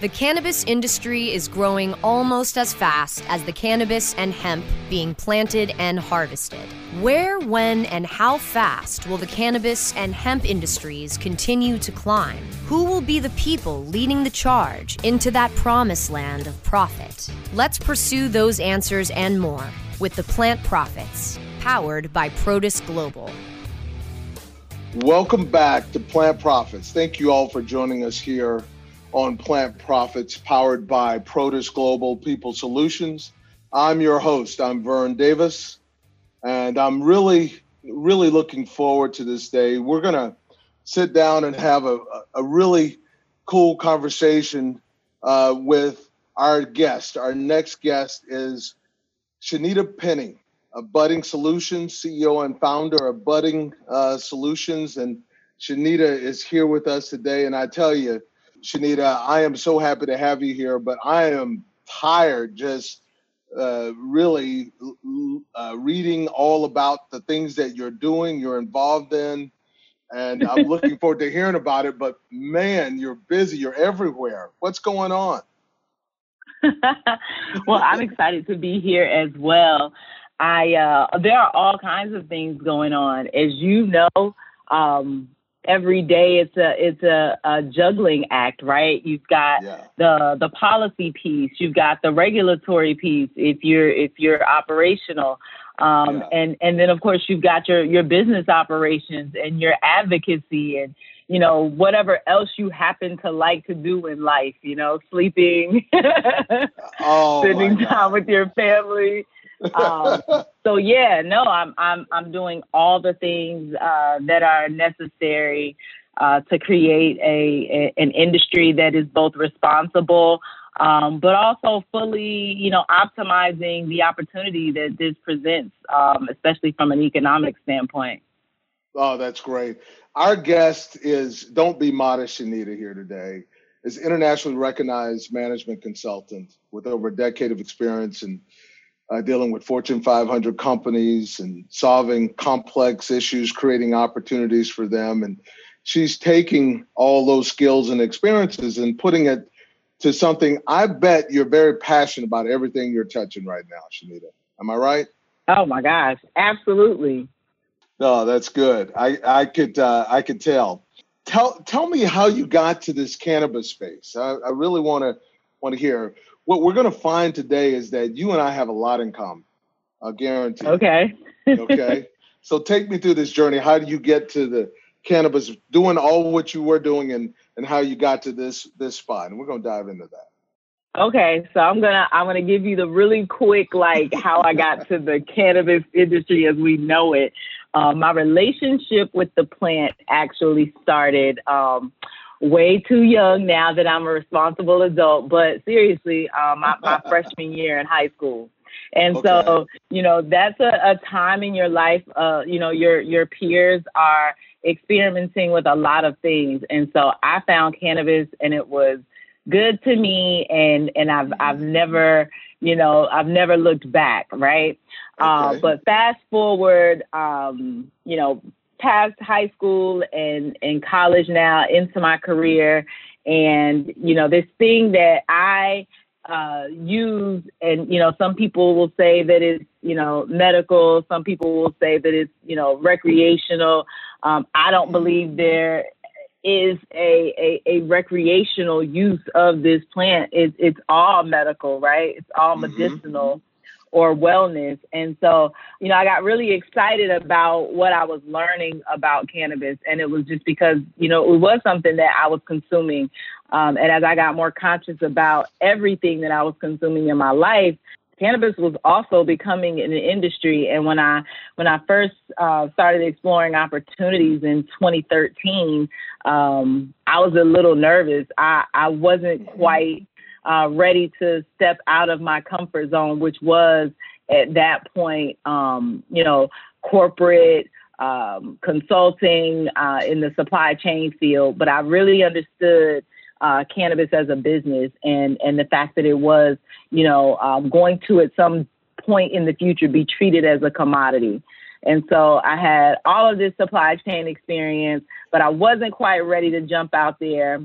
The cannabis industry is growing almost as fast as the cannabis and hemp being planted and harvested. Where, when, and how fast will the cannabis and hemp industries continue to climb? Who will be the people leading the charge into that promised land of profit? Let's pursue those answers and more with the Plant Profits, powered by Protus Global. Welcome back to Plant Profits. Thank you all for joining us here on Plant Profits, powered by Protus Global People Solutions. I'm your host. I'm Vern Davis, and I'm really, really looking forward to this day. We're going to sit down and have a, a really cool conversation uh, with our guest. Our next guest is Shanita Penny, a Budding Solutions CEO and founder of Budding uh, Solutions. And Shanita is here with us today. And I tell you, Shanita, I am so happy to have you here, but I am tired just uh, really uh, reading all about the things that you're doing, you're involved in, and I'm looking forward to hearing about it. But man, you're busy, you're everywhere. What's going on? well, I'm excited to be here as well. I uh, there are all kinds of things going on, as you know. Um, every day it's a it's a, a juggling act, right? You've got yeah. the the policy piece, you've got the regulatory piece if you're if you're operational. Um, yeah. and and then of course you've got your your business operations and your advocacy and you know whatever else you happen to like to do in life you know sleeping oh, spending time with your family um, so yeah, no, I'm I'm I'm doing all the things uh, that are necessary uh, to create a, a, an industry that is both responsible, um, but also fully, you know, optimizing the opportunity that this presents, um, especially from an economic standpoint. Oh, that's great. Our guest is Don't Be Modest, Shanita, here today. Is internationally recognized management consultant with over a decade of experience in uh, dealing with Fortune 500 companies and solving complex issues, creating opportunities for them. And she's taking all those skills and experiences and putting it to something I bet you're very passionate about everything you're touching right now, Shanita. Am I right? Oh my gosh, absolutely. No, that's good. I I could uh, I could tell. Tell tell me how you got to this cannabis space. I, I really want to want to hear what we're going to find today is that you and I have a lot in common. I guarantee. Okay. okay. So take me through this journey. How do you get to the cannabis, doing all what you were doing, and and how you got to this this spot? And we're going to dive into that. Okay, so I'm gonna I'm gonna give you the really quick like how I got to the cannabis industry as we know it. Uh, my relationship with the plant actually started um, way too young now that I'm a responsible adult, but seriously, um, my, my freshman year in high school. And okay. so, you know, that's a, a time in your life, uh, you know, your, your peers are experimenting with a lot of things. And so I found cannabis and it was good to me. And, and I've, I've never, you know, I've never looked back. Right. Uh, okay. Uh, but fast forward, um, you know, past high school and, and college now into my career. And, you know, this thing that I uh, use, and, you know, some people will say that it's, you know, medical. Some people will say that it's, you know, recreational. Um, I don't believe there is a, a, a, recreational use of this plant. It's, it's all medical, right? It's all mm-hmm. medicinal. Mm-hmm or wellness. And so, you know, I got really excited about what I was learning about cannabis. And it was just because, you know, it was something that I was consuming. Um, and as I got more conscious about everything that I was consuming in my life, cannabis was also becoming an industry and when i when i first uh, started exploring opportunities in 2013 um, i was a little nervous i i wasn't quite uh, ready to step out of my comfort zone, which was at that point, um, you know, corporate um, consulting uh, in the supply chain field. But I really understood uh, cannabis as a business and and the fact that it was, you know, um, going to at some point in the future be treated as a commodity. And so I had all of this supply chain experience, but I wasn't quite ready to jump out there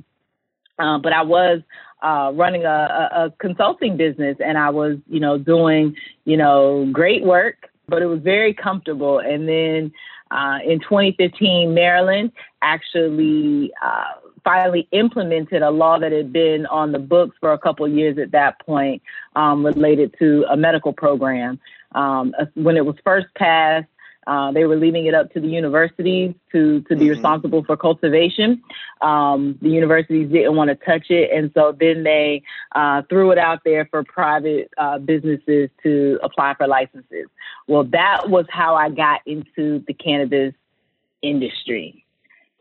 uh, but I was uh, running a, a, consulting business, and I was, you know, doing, you know, great work, but it was very comfortable. And then uh, in 2015, Maryland actually uh, finally implemented a law that had been on the books for a couple years at that point um, related to a medical program. Um, when it was first passed, uh, they were leaving it up to the universities to, to be mm-hmm. responsible for cultivation. Um, the universities didn't want to touch it, and so then they uh, threw it out there for private uh, businesses to apply for licenses. Well, that was how I got into the cannabis industry.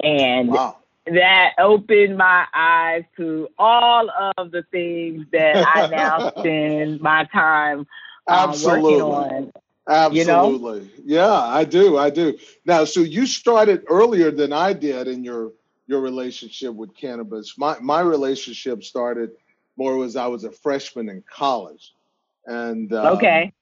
And wow. that opened my eyes to all of the things that I now spend my time uh, working on. Absolutely. You know? Yeah, I do. I do. Now, so you started earlier than I did in your your relationship with cannabis. My my relationship started more as I was a freshman in college, and um, okay,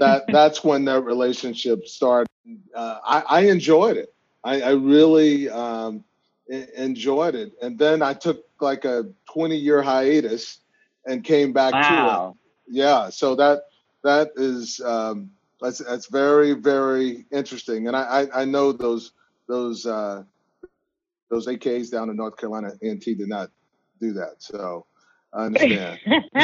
that that's when that relationship started. Uh, I, I enjoyed it. I, I really um, enjoyed it, and then I took like a twenty year hiatus and came back wow. to it. Yeah, so that that is. Um, that's that's very very interesting, and I I, I know those those uh, those Aggies down in North Carolina A&T did not do that, so I understand.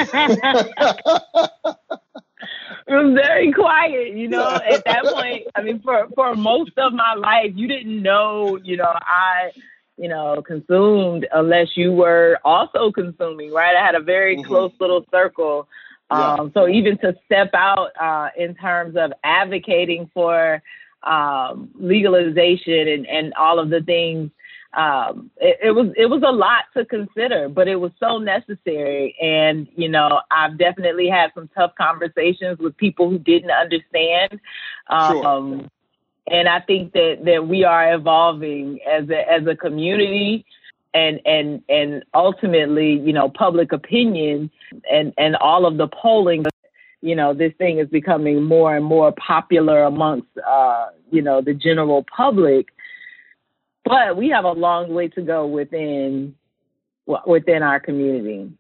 it was very quiet, you know. At that point, I mean, for for most of my life, you didn't know, you know, I, you know, consumed unless you were also consuming, right? I had a very mm-hmm. close little circle yeah. Um, so even to step out uh, in terms of advocating for um, legalization and, and all of the things, um, it, it, was it was a lot to consider, but it was so necessary. And you know, I've definitely had some tough conversations with people who didn't understand. Sure. Um, and I think that that we are evolving as a as a community and and and ultimately, you know, public opinion and and all of the polling, you know, this thing is becoming more and more popular amongst uh, you know the general public. But we have a long way to go within within our community.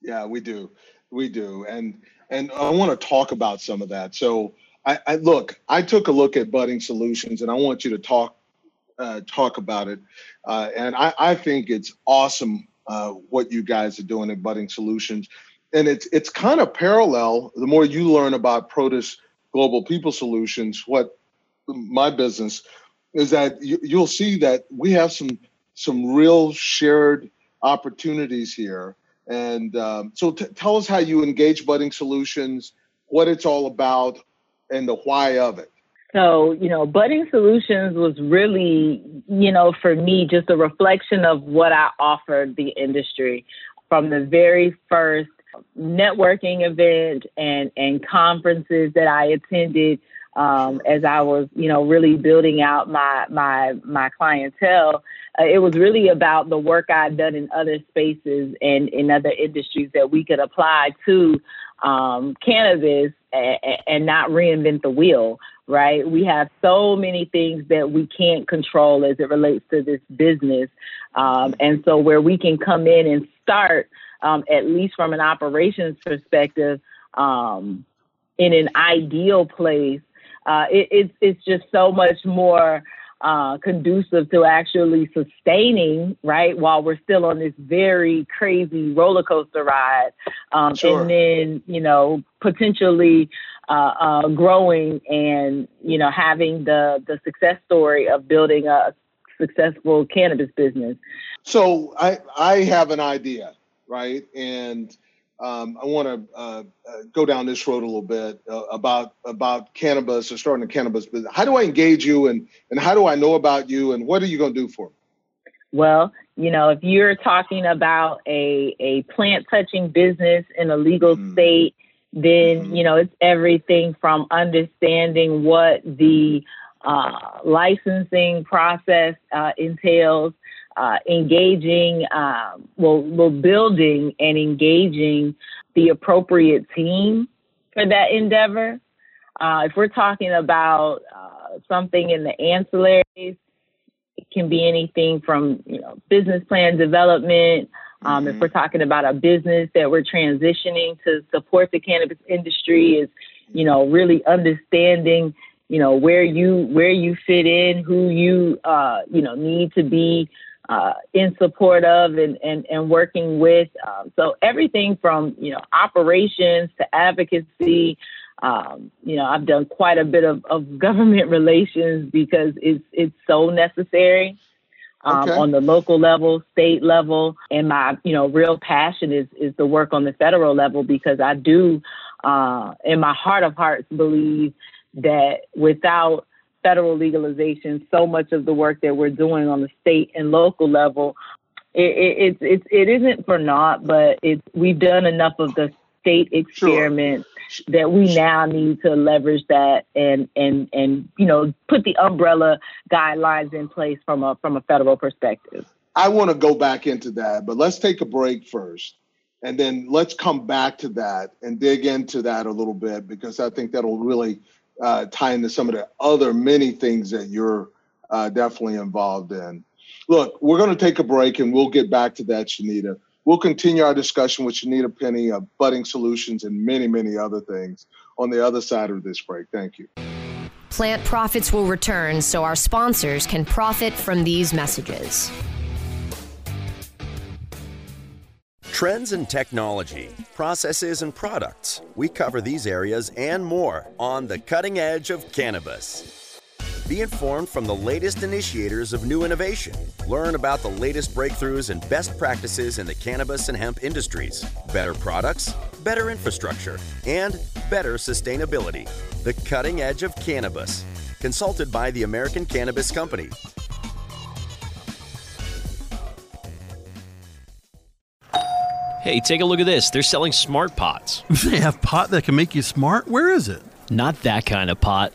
Yeah, we do, we do, and and I want to talk about some of that. So I, I look, I took a look at budding solutions, and I want you to talk uh, talk about it. Uh, and I, I, think it's awesome uh, what you guys are doing at Budding Solutions. And it's it's kind of parallel. The more you learn about Protus Global People Solutions, what my business is that you, you'll see that we have some some real shared opportunities here. And um, so, t- tell us how you engage Budding Solutions, what it's all about, and the why of it. So, you know, Budding Solutions was really, you know, for me, just a reflection of what I offered the industry from the very first networking event and, and conferences that I attended um, as I was, you know, really building out my my my clientele. Uh, it was really about the work I'd done in other spaces and in other industries that we could apply to um, cannabis and, and not reinvent the wheel right? We have so many things that we can't control as it relates to this business. Um, and so, where we can come in and start, um, at least from an operations perspective, um, in an ideal place, uh, it, it's, it's just so much more. Uh, conducive to actually sustaining, right, while we're still on this very crazy roller coaster ride. Um, sure. And then, you know, potentially uh, uh, growing and you know having the the success story of building a successful cannabis business. So I I have an idea, right, and um, I want to uh, uh, go down this road a little bit uh, about about cannabis or starting a cannabis business. How do I engage you, and and how do I know about you, and what are you going to do for me? Well, you know, if you're talking about a a plant touching business in a legal mm. state then mm-hmm. you know it's everything from understanding what the uh, licensing process uh, entails, uh, engaging, um, well, well, building and engaging the appropriate team for that endeavor. Uh, if we're talking about uh, something in the ancillaries, it can be anything from you know business plan development Um, mm-hmm. If we're talking about a business that we're transitioning to support the cannabis industry, is you know really understanding you know where you where you fit in, who you uh, you know need to be uh, in support of and, and, and working with. Um, so everything from, you know, operations to advocacy, um, you know, I've done quite a bit of, of government relations because it's, it's so necessary. Um, okay. on the local level, state level, and my you know real passion is is the work on the federal level because I do, uh, in my heart of hearts, believe that without federal legalization, so much of the work that we're doing on the state and local level, it, it, it, it isn't for naught, but it's, we've done enough of the state experiment sure. That we now need to leverage that and, and, and, you know, put the umbrella guidelines in place from a, from a federal perspective. I want to go back into that, but let's take a break first. And then let's come back to that and dig into that a little bit because I think that'll really uh, tie into some of the other many things that you're uh, definitely involved in. Look, we're going to take a break and we'll get back to that, Shanita. We'll continue our discussion with Shanita Penny of Budding Solutions and many, many other things on the other side of this break. Thank you. Plant profits will return so our sponsors can profit from these messages. Trends in technology, processes, and products. We cover these areas and more on the cutting edge of cannabis. Be informed from the latest initiators of new innovation. Learn about the latest breakthroughs and best practices in the cannabis and hemp industries. Better products, better infrastructure, and better sustainability. The cutting edge of cannabis. Consulted by the American Cannabis Company. Hey, take a look at this. They're selling smart pots. They have pot that can make you smart? Where is it? Not that kind of pot.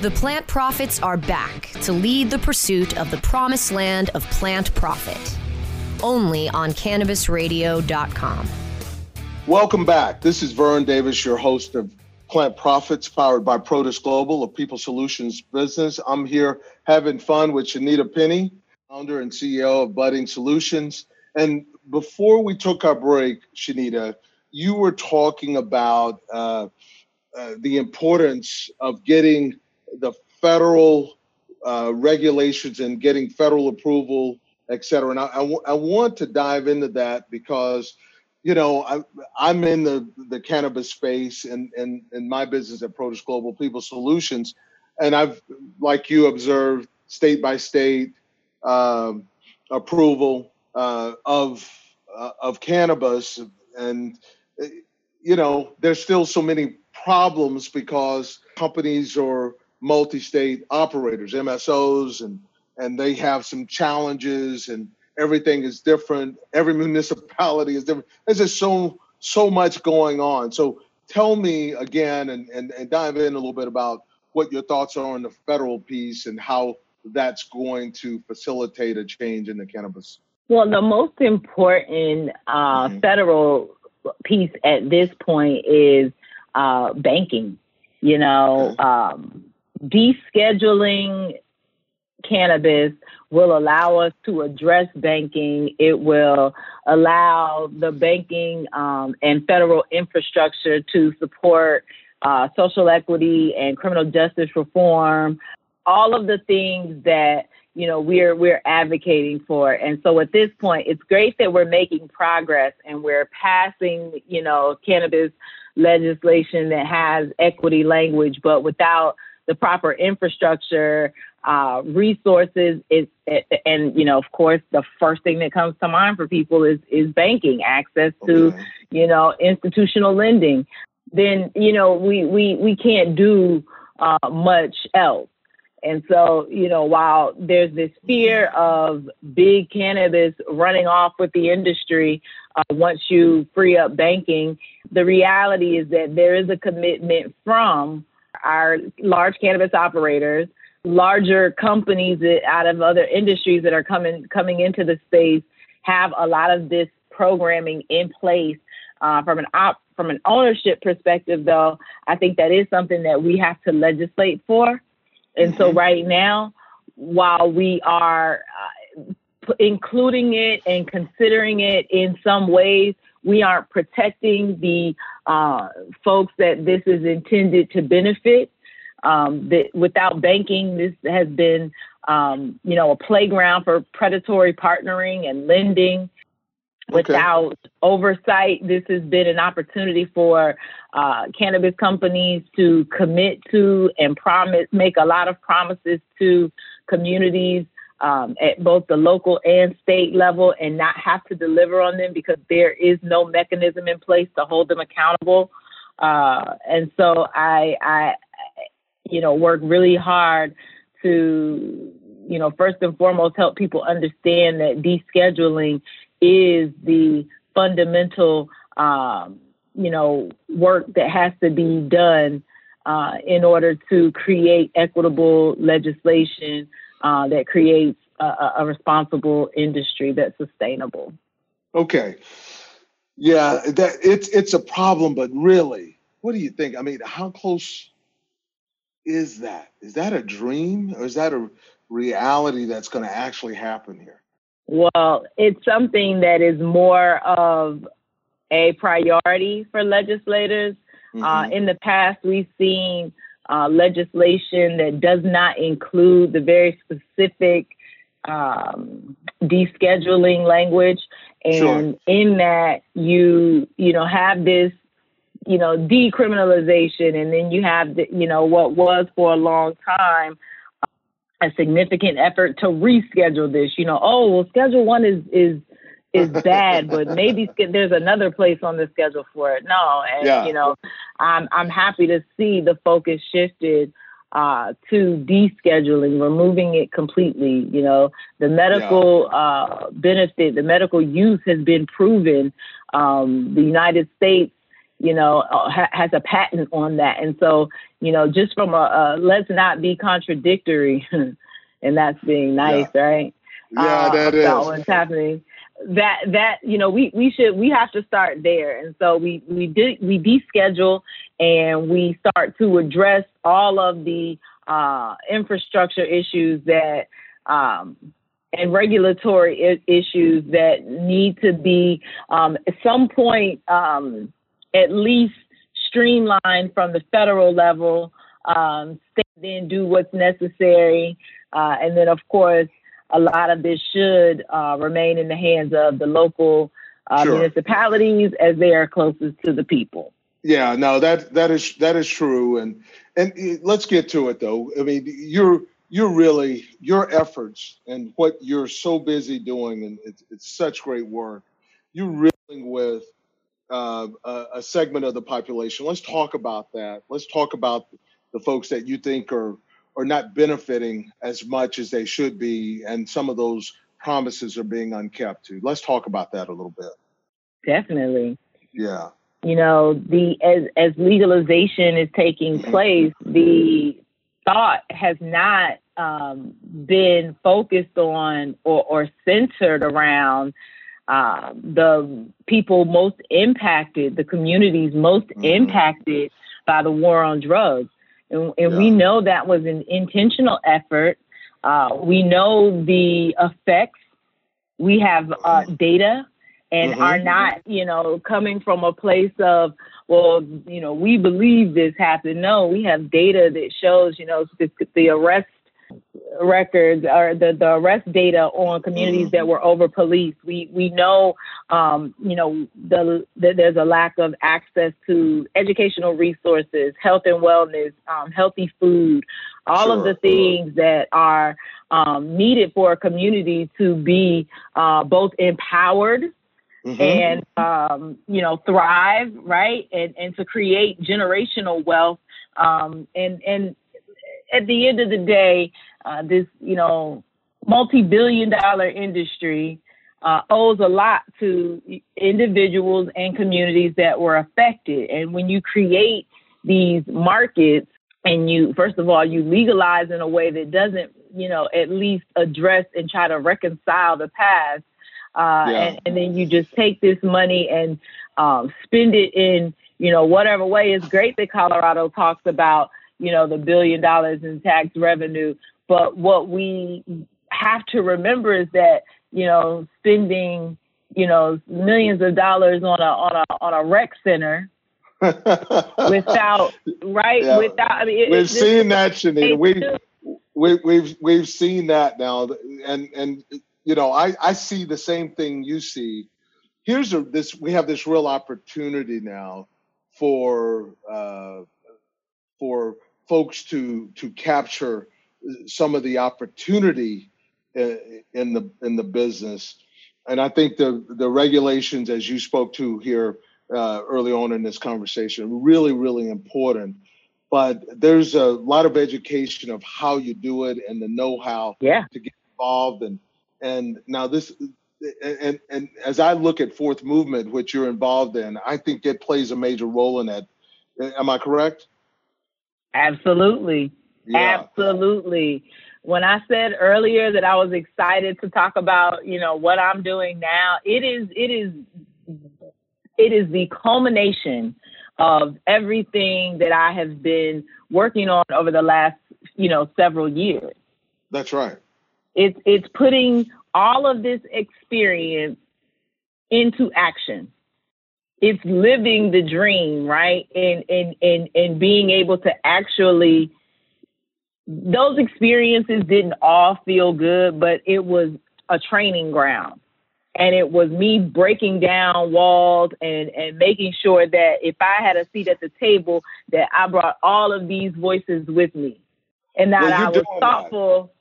The plant profits are back to lead the pursuit of the promised land of plant profit. Only on cannabisradio.com. Welcome back. This is Vern Davis, your host of Plant Profits, powered by Protus Global, a people solutions business. I'm here having fun with Shanita Penny, founder and CEO of Budding Solutions. And before we took our break, Shanita, you were talking about uh, uh, the importance of getting the federal uh, regulations and getting federal approval, et cetera. And I, I, w- I want to dive into that because, you know, I, I'm in the, the cannabis space and, and, and my business at Protus Global People Solutions. And I've, like you, observed state by state um, approval uh, of, uh, of cannabis. And, you know, there's still so many problems because companies are multi-state operators, MSOs, and and they have some challenges, and everything is different. Every municipality is different. There's just so so much going on. So tell me again, and and, and dive in a little bit about what your thoughts are on the federal piece and how that's going to facilitate a change in the cannabis. Well, the most important uh, mm-hmm. federal piece at this point is uh, banking You know, um, descheduling cannabis will allow us to address banking. It will allow the banking um, and federal infrastructure to support uh, social equity and criminal justice reform. All of the things that you know we're we're advocating for. And so at this point, it's great that we're making progress and we're passing you know cannabis legislation that has equity language, but without the proper infrastructure, uh, resources is, and you know, of course, the first thing that comes to mind for people is is banking access to, okay. you know, institutional lending. Then you know, we we we can't do uh, much else. And so, you know, while there's this fear of big cannabis running off with the industry uh, once you free up banking, the reality is that there is a commitment from our large cannabis operators, larger companies that, out of other industries that are coming coming into the space have a lot of this programming in place. Uh, from an op- from an ownership perspective, though, I think that is something that we have to legislate for. And so, mm-hmm. right now, while we are uh, including it and considering it in some ways, we aren't protecting the uh, folks that this is intended to benefit. Um, that without banking, this has been, um, you know, a playground for predatory partnering and lending. Without oversight, this has been an opportunity for uh, cannabis companies to commit to and promise, make a lot of promises to communities um, at both the local and state level and not have to deliver on them because there is no mechanism in place to hold them accountable. Uh, and so I, I, you know, work really hard to, you know, first and foremost help people understand that descheduling is the fundamental, um, you know, work that has to be done uh, in order to create equitable legislation uh, that creates a, a, responsible industry that's sustainable. Okay. Yeah, that it's it's a problem, but really, what do you think? I mean, how close is that? Is that a dream or is that a reality that's going to actually happen here? Well, it's something that is more of a priority for legislators. Uh, mm-hmm. Uh, in the past, we've seen uh, legislation that does not include the very specific um, descheduling language, and sure. in that you you know have this you know decriminalization, and then you have the, you know what was for a long time a significant effort to reschedule this. You know, oh well, Schedule One is is is bad, but maybe there's another place on the schedule for it. No, and yeah. you know, I'm I'm happy to see the focus shifted uh, to descheduling, removing it completely. You know, the medical yeah. uh, benefit, the medical use has been proven. Um, the United States, you know, uh, ha- has a patent on that, and so you know, just from a, a let's not be contradictory, and that's being nice, yeah. right? Yeah, uh, that is. what's happening that that you know we we should we have to start there. And so we we did we deschedule and we start to address all of the uh, infrastructure issues that um, and regulatory I- issues that need to be um, at some point um, at least streamlined from the federal level um, then do what's necessary uh, and then of course a lot of this should uh, remain in the hands of the local uh, sure. municipalities as they are closest to the people. Yeah, no, that that is that is true, and and let's get to it though. I mean, you're you're really your efforts and what you're so busy doing, and it's, it's such great work. You're reeling with uh, a, a segment of the population. Let's talk about that. Let's talk about the folks that you think are are not benefiting as much as they should be, and some of those promises are being unkept too. Let's talk about that a little bit. Definitely. Yeah. You know, the as as legalization is taking mm-hmm. place, the thought has not um, been focused on or, or centered around uh, the people most impacted, the communities most mm-hmm. impacted by the war on drugs. And, and yeah. we know that was an intentional effort. Uh, we know the effects. We have uh, data and mm-hmm. are not, you know, coming from a place of, well, you know, we believe this happened. No, we have data that shows, you know, the, the arrest records or the, the arrest data on communities that were over policed. We we know um, you know the, the, there's a lack of access to educational resources, health and wellness, um, healthy food, all sure. of the things that are um, needed for a community to be uh, both empowered Mm-hmm. and um, you know thrive right and and to create generational wealth um, and and at the end of the day uh, this you know multi-billion dollar industry uh, owes a lot to individuals and communities that were affected and when you create these markets and you first of all you legalize in a way that doesn't you know at least address and try to reconcile the past uh, yeah. and, and, then you just take this money and um, spend it in you know whatever way. It's great that Colorado talks about you know the billion dollars in tax revenue, but what we have to remember is that you know spending you know millions of dollars on a on a on a rec center without right yeah. without I mean it, we've seen that Shanita we we we've we've seen that now and and you know, I, I see the same thing you see. Here's a, this we have this real opportunity now for uh, for folks to to capture some of the opportunity in the in the business, and I think the the regulations, as you spoke to here uh, early on in this conversation, really really important. But there's a lot of education of how you do it and the know-how yeah. to get involved and and now this and and as I look at fourth movement, which you're involved in, I think it plays a major role in that. Am I correct? Absolutely. Yeah. Absolutely. When I said earlier that I was excited to talk about, you know, what I'm doing now, it is it is it is the culmination of everything that I have been working on over the last, you know, several years. That's right. It's it's putting all of this experience into action. It's living the dream, right? And and and and being able to actually those experiences didn't all feel good, but it was a training ground. And it was me breaking down walls and, and making sure that if I had a seat at the table, that I brought all of these voices with me. And that well, I was thoughtful.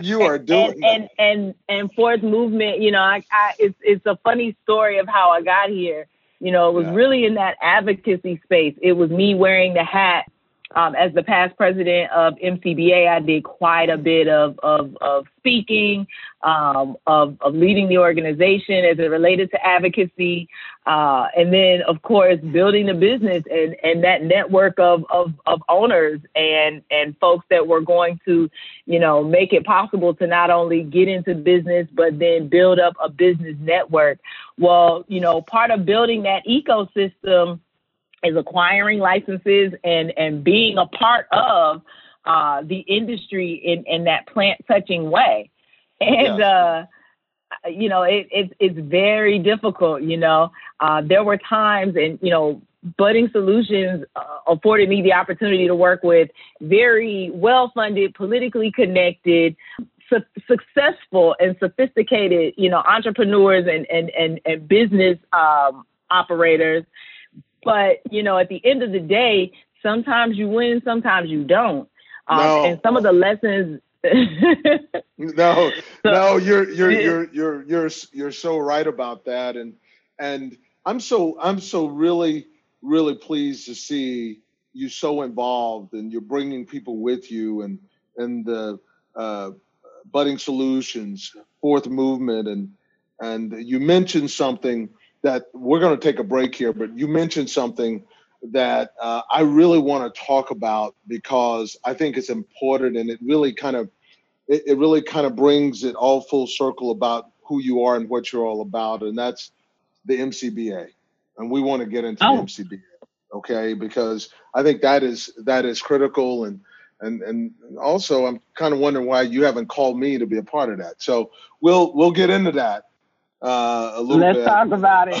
you are doing and, and, and and fourth movement. You know, I, I it's it's a funny story of how I got here. You know, it was yeah. really in that advocacy space. It was me wearing the hat um, as the past president of MCBA, I did quite a bit of of, of speaking, um, of of leading the organization as it related to advocacy, uh, and then of course building the business and and that network of of of owners and and folks that were going to, you know, make it possible to not only get into business but then build up a business network. Well, you know, part of building that ecosystem is acquiring licenses and and being a part of uh, the industry in in that plant touching way, and. Uh, you know, it, it, it's very difficult. You know, uh, there were times, and you know, Budding Solutions uh, afforded me the opportunity to work with very well-funded, politically connected, su- successful, and sophisticated, you know, entrepreneurs and and and, and business um, operators but, you know, at the end of the day, sometimes you win, sometimes you don't. Um, no. And some of the lessons. no, so, no, you're you're you're you're you're you're so right about that, and and I'm so I'm so really really pleased to see you so involved, and you're bringing people with you, and and the uh, budding solutions, fourth movement, and and you mentioned something that we're going to take a break here, but you mentioned something that uh, I really want to talk about because I think it's important and it really kind of it, it, really kind of brings it all full circle about who you are and what you're all about, and that's the MCBA. And we want to get into oh. the MCBA. okay? Because I think that is that is critical and and and also I'm kind of wondering why you haven't called me to be a part of that. So we'll we'll get into that uh, a little Let's bit. talk about it.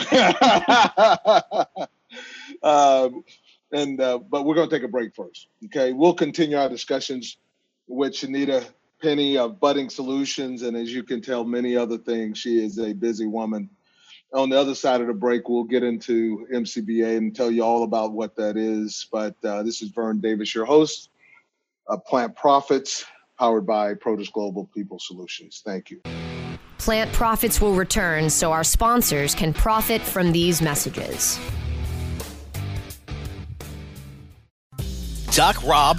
um, and uh, but we're going to take a break first. Okay, we'll continue our discussions with Shanita Penny of Budding Solutions, and as you can tell, many other things. She is a busy woman. On the other side of the break, we'll get into MCBA and tell you all about what that is. But uh, this is Vern Davis, your host of Plant Profits, powered by Protus Global People Solutions. Thank you. Plant Profits will return so our sponsors can profit from these messages. Doc Rob,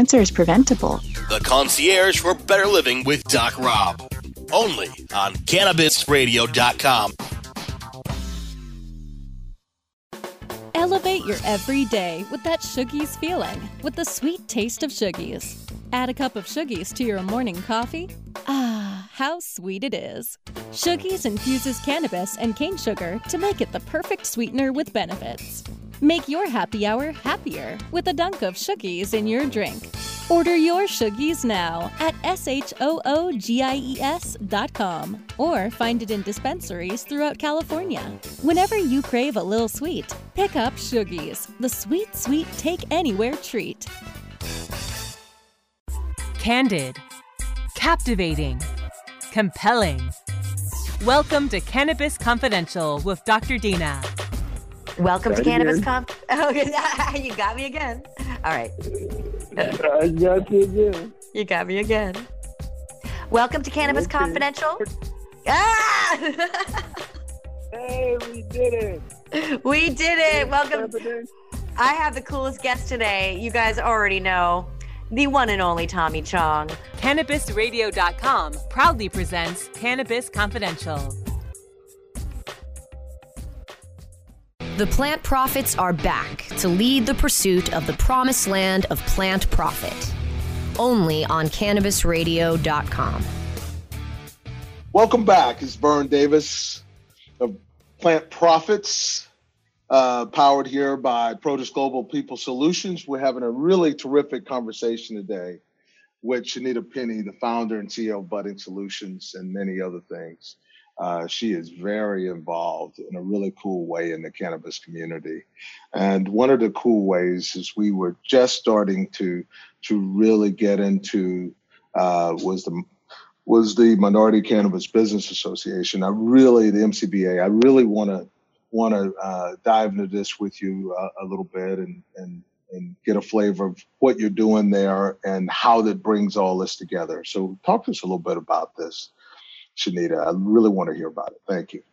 is preventable. The concierge for better living with Doc Rob. Only on CannabisRadio.com. Elevate your everyday with that Shoogies feeling with the sweet taste of Shoogies. Add a cup of Shoogies to your morning coffee. Ah, how sweet it is. Shoogies infuses cannabis and cane sugar to make it the perfect sweetener with benefits. Make your happy hour happier with a dunk of Shoogies in your drink. Order your Shoogies now at S-H-O-O-G-I-E-S dot com or find it in dispensaries throughout California. Whenever you crave a little sweet, pick up Shoogies, the sweet, sweet take anywhere treat. Candid, captivating, compelling. Welcome to Cannabis Confidential with Dr. Dina. Welcome That to Cannabis again? Conf. Okay, you got me again. All right. I got you again. You got me again. Welcome to Cannabis Okay. Confidential. Ah! Hey, we did it. we did it. Welcome. I have the coolest guest today. You guys already know the one and only Tommy Chong. CannabisRadio.com proudly presents Cannabis Confidential. The plant profits are back to lead the pursuit of the promised land of plant profit. Only on CannabisRadio.com. Welcome back. It's Vern Davis of Plant Profits, uh, powered here by Protus Global People Solutions. We're having a really terrific conversation today with Shanita Penny, the founder and CEO of Budding Solutions, and many other things. Uh, she is very involved in a really cool way in the cannabis community. And one of the cool ways is we were just starting to to really get into uh, was the was the Minority Cannabis Business Association. I really the MCBA. I really want to want to uh, dive into this with you uh, a little bit and and and get a flavor of what you're doing there and how that brings all this together. So talk to us a little bit about this, Shanita. I really want to hear about it. Thank you.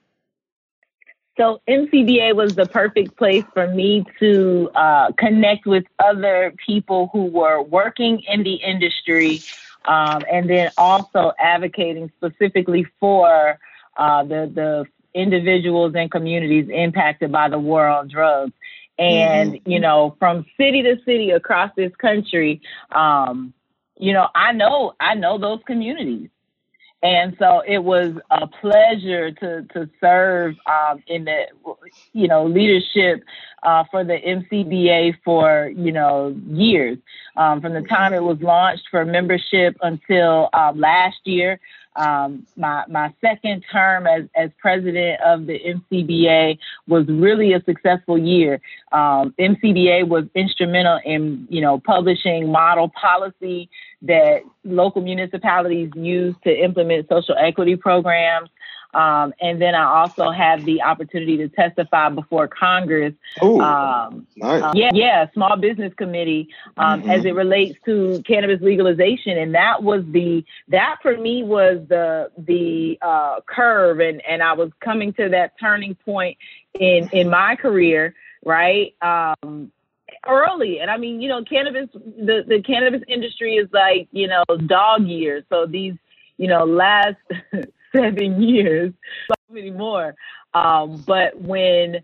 So MCBA was the perfect place for me to uh, connect with other people who were working in the industry, um, and then also advocating specifically for uh, the the individuals and communities impacted by the war on drugs. And you know, from city to city across this country, um, you know, I know I know those communities. And so it was a pleasure to to serve um, in the you know leadership uh, for the MCBA for you know years um, from the time it was launched for membership until um, last year. Um, my my second term as as president of the MCBA was really a successful year. Um, MCBA was instrumental in you know publishing model policy that local municipalities use to implement social equity programs. Um, and then I also had the opportunity to testify before Congress. Oh, um, nice. uh, yeah, yeah, small business committee um, Mhm. as it relates to cannabis legalization, and that was the that for me was the the uh, curve, and and I was coming to that turning point in in my career, right? Um, early. And I mean, you know, cannabis, the, the cannabis industry is like, you know, dog years. So these, you know, last seven years, so many more. Um, but when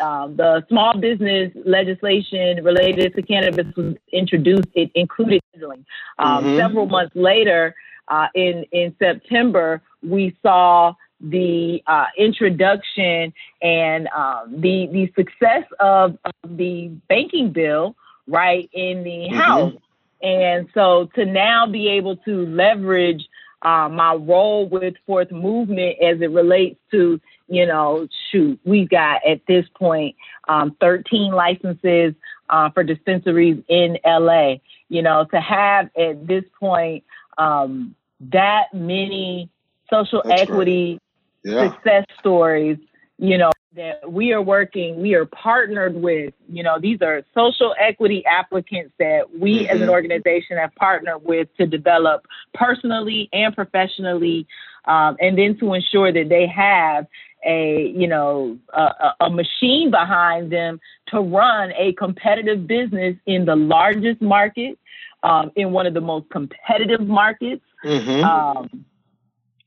um, the small business legislation related to cannabis was introduced, it included scheduling. Um, Mhm. Several months later, uh, in in September, we saw the uh, introduction and um, the the success of, of the banking bill right in the Mhm. House. And so to now be able to leverage uh, my role with Fourth Movement as it relates to, you know, shoot, we've got at this point um, 13 licenses uh, for dispensaries in LA. You know, to have at this point um, that many social That's equity Yeah. success stories, you know, that we are working, we are partnered with, you know, these are social equity applicants that we as an organization have partnered with to develop personally and professionally, um, and then to ensure that they have a, you know, a, a- machine behind them to run a competitive business in the largest market, um, in one of the most competitive markets. Mhm. Um,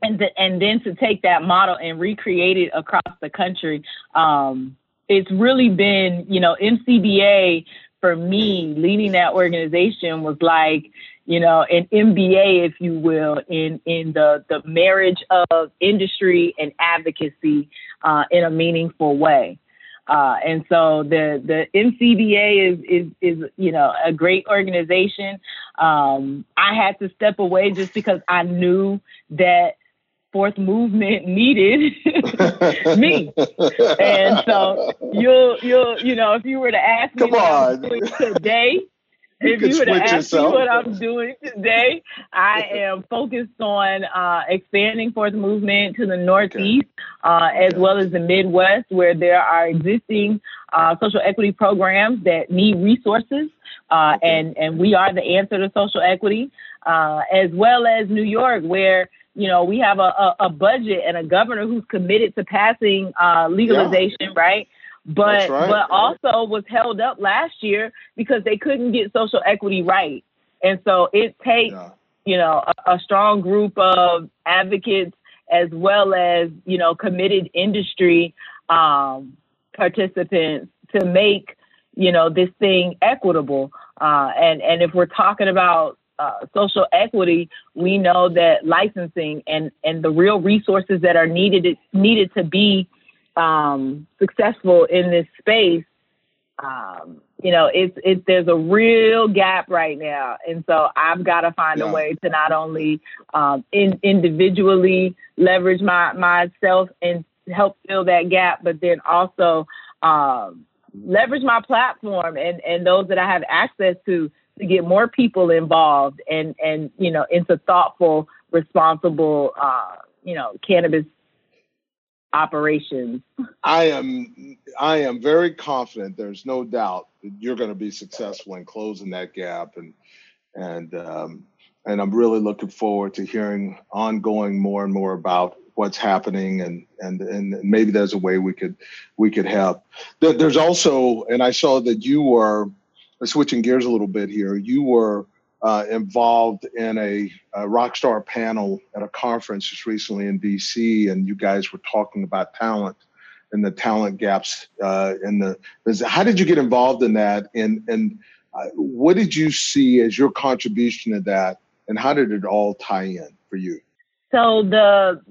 and and then to take that model and recreate it across the country, um, it's really been you know MCBA for me leading that organization was like you know an MBA if you will in in the the marriage of industry and advocacy uh, in a meaningful way. Uh, and so the the MCBA is is is you know a great organization. Um, I had to step away just because I knew that fourth movement needed me. And so you'll you'll you know if you were to ask me Come on. I'm doing today, You if you were to ask yourself. me what I'm doing today, I am focused on uh, expanding fourth movement to the Northeast uh, as well as the Midwest, where there are existing uh, social equity programs that need resources, uh, and and we are the answer to social equity, uh, as well as New York, where you know we have a, a, a budget and a governor who's committed to passing uh, legalization, right? But right. but also was held up last year because they couldn't get social equity right, and so it takes you know a, a strong group of advocates as well as you know committed industry um, participants to make you know this thing equitable. Uh, and and if we're talking about uh, social equity, we know that licensing and and the real resources that are needed needed to be um, successful in this space. Um, you know, it's it's there's a real gap right now, and so I've got to find a way to not only um, in, individually leverage my myself and help fill that gap, but then also um, leverage my platform and and those that I have access to to get more people involved and and you know into thoughtful, responsible, uh, you know, cannabis operations. I am I am very confident. There's no doubt that you're going to be successful in closing that gap, and and um, and I'm really looking forward to hearing ongoing more and more about what's happening, and and and maybe there's a way we could we could help. There- There's also, and I saw that you were switching gears a little bit here. You were uh, involved in a, a rockstar panel at a conference just recently in DC, and you guys were talking about talent and the talent gaps uh, in the. How did you get involved in that, and and uh, what did you see as your contribution to that, and how did it all tie in for you? So the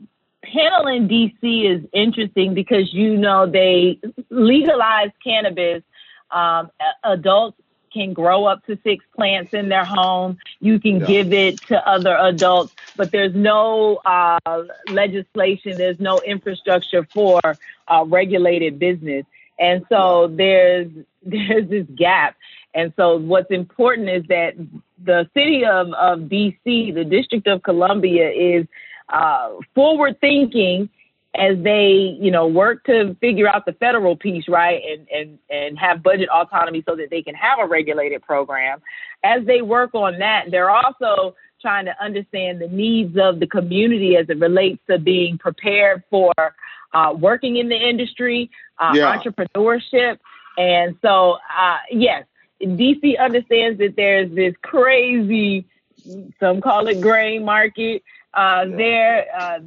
panel in DC is interesting because you know they legalized cannabis. Um, adults can grow up to six plants in their home. You can Yeah. give it to other adults, but there's no uh, legislation. There's no infrastructure for uh, regulated business, and so there's there's this gap. And so what's important is that the city of, of DC, the District of Columbia, is uh, forward thinking as they, you know, work to figure out the federal piece, right, and and and have budget autonomy so that they can have a regulated program. As they work on that, they're also trying to understand the needs of the community as it relates to being prepared for uh, working in the industry, uh, Yeah. entrepreneurship, and so uh, yes, DC understands that there's this crazy, some call it gray market. Uh, yeah. There, uh,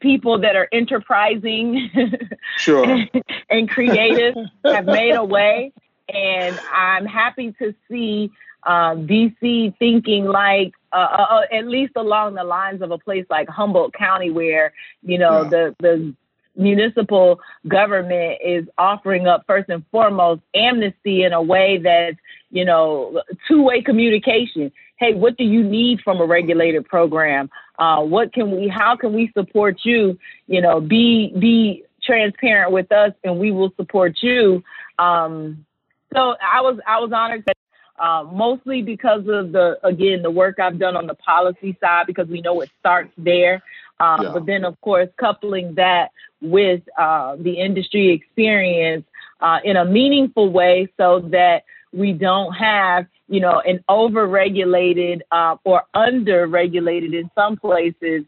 people that are enterprising, sure, and creative have made a way, and I'm happy to see uh, DC thinking like uh, uh, uh, at least along the lines of a place like Humboldt County, where you know yeah. the the municipal government is offering up first and foremost amnesty in a way that's you know two-way communication hey what do you need from a regulated program uh, what can we how can we support you you know be be transparent with us and we will support you um, so i was i was honored that uh, mostly because of the again the work I've done on the policy side because we know it starts there. Uh, yeah. But then of course coupling that with uh, the industry experience uh, in a meaningful way, so that we don't have you know an over-regulated uh, or under-regulated in some places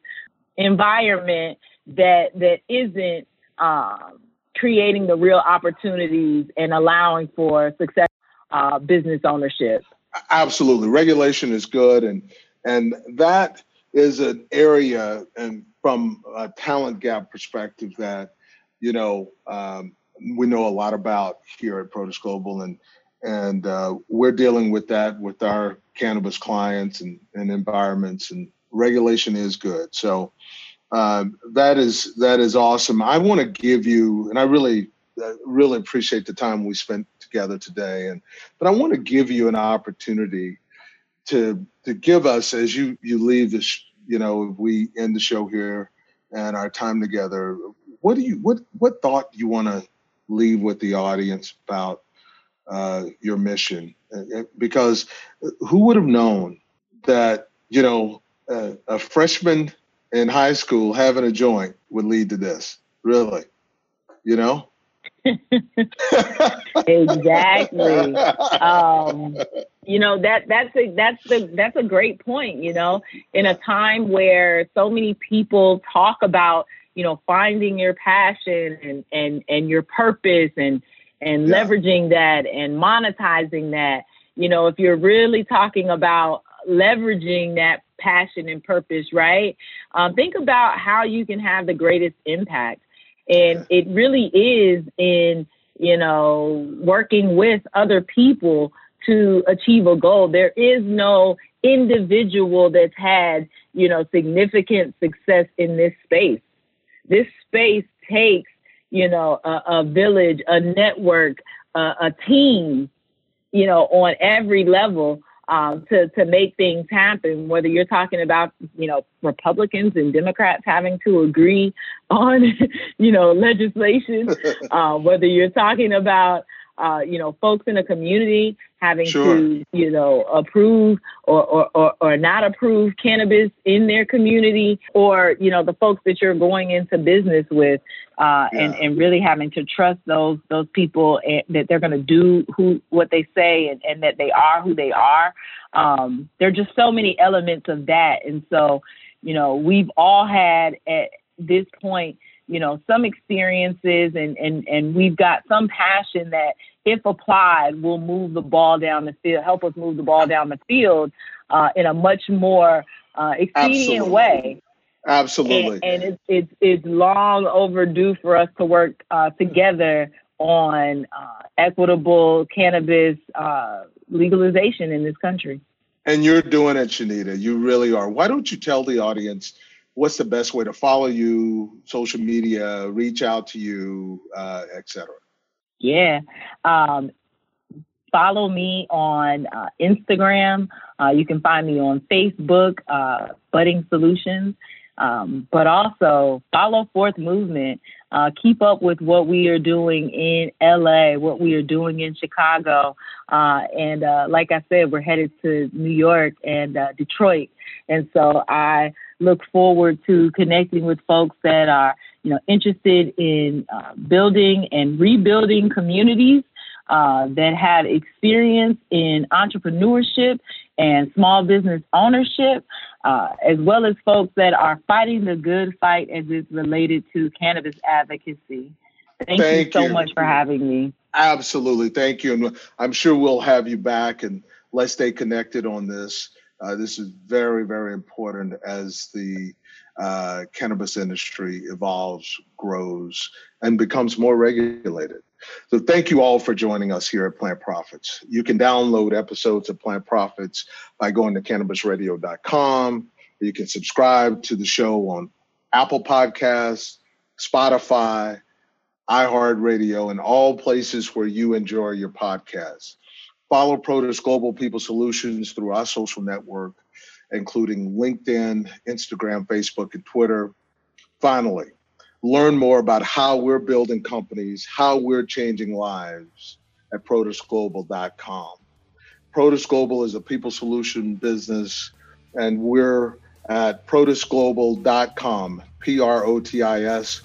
environment that that isn't um, creating the real opportunities and allowing for success uh, business ownership. Absolutely, regulation is good, and and that is an area, and from a talent gap perspective, that you know um, we know a lot about here at Protis Global, and and uh, we're dealing with that with our cannabis clients and, and environments, and regulation is good. So um, that is that is awesome. I want to give you, and I really uh, really appreciate the time we spent together today. And but I want to give you an opportunity to to give us as you you leave this, you know, we end the show here and our time together. What do you what what thought do you want to leave with the audience about uh, your mission? Uh, because who would have known that you know a, a freshman in high school having a joint would lead to this? Really, you know exactly. Um, you know that that's a that's the that's a great point. You know, in a time where so many people talk about you know finding your passion and and and your purpose and and yeah. leveraging that and monetizing that. You know, if you're really talking about leveraging that passion and purpose, right? Um, think about how you can have the greatest impact. And it really is in, you know, working with other people to achieve a goal. There is no individual that's had, you know, significant success in this space. This space takes, you know, a, a village, a network, a, a team, you know, on every level um, to to make things happen. Whether you're talking about you know Republicans and Democrats having to agree on you know legislation, uh, whether you're talking about uh, you know, folks in the community having sure. to, you know, approve or, or, or, or, not approve cannabis in their community, or, you know, the folks that you're going into business with uh, yeah. and, and really having to trust those those people and, that they're going to do who what they say and, and that they are who they are. Um, there are just so many elements of that. And so, you know, we've all had at this point – you know, some experiences and, and, and we've got some passion that if applied will move the ball down the field, help us move the ball down the field uh, in a much more uh, expedient Absolutely. way. Absolutely. And, and it's, it's, it's long overdue for us to work uh, together on uh, equitable cannabis uh, legalization in this country. And you're doing it, Shanita. You really are. Why don't you tell the audience what's the best way to follow you, social media, reach out to you, uh, etc. Yeah. Um, follow me on uh, Instagram. Uh, you can find me on Facebook, uh, Budding Solutions. Um, but also follow Fourth Movement. Uh, keep up with what we are doing in LA, what we are doing in Chicago. Uh, and uh, like I said, we're headed to New York and uh, Detroit. And so I look forward to connecting with folks that are, you know, interested in uh, building and rebuilding communities uh, that have experience in entrepreneurship and small business ownership, uh, as well as folks that are fighting the good fight as it's related to cannabis advocacy. Thank, Thank you so you. much for having me. Absolutely. Thank you. And I'm sure we'll have you back and let's stay connected on this. Uh, this is very, very important as the uh, cannabis industry evolves, grows, and becomes more regulated. So, thank you all for joining us here at Plant Profits. You can download episodes of Plant Profits by going to cannabisradio.com. You can subscribe to the show on Apple Podcasts, Spotify, iHeartRadio, and all places where you enjoy your podcasts. Follow Protis Global People Solutions through our social network, including LinkedIn, Instagram, Facebook, and Twitter. Finally, learn more about how we're building companies, how we're changing lives at protisglobal.com. Protis Global is a people solution business, and we're at protisglobal.com, P R O T I S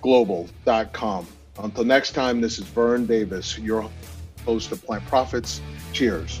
global.com. Until next time, this is Vern Davis, your host to Plant Profits. Cheers.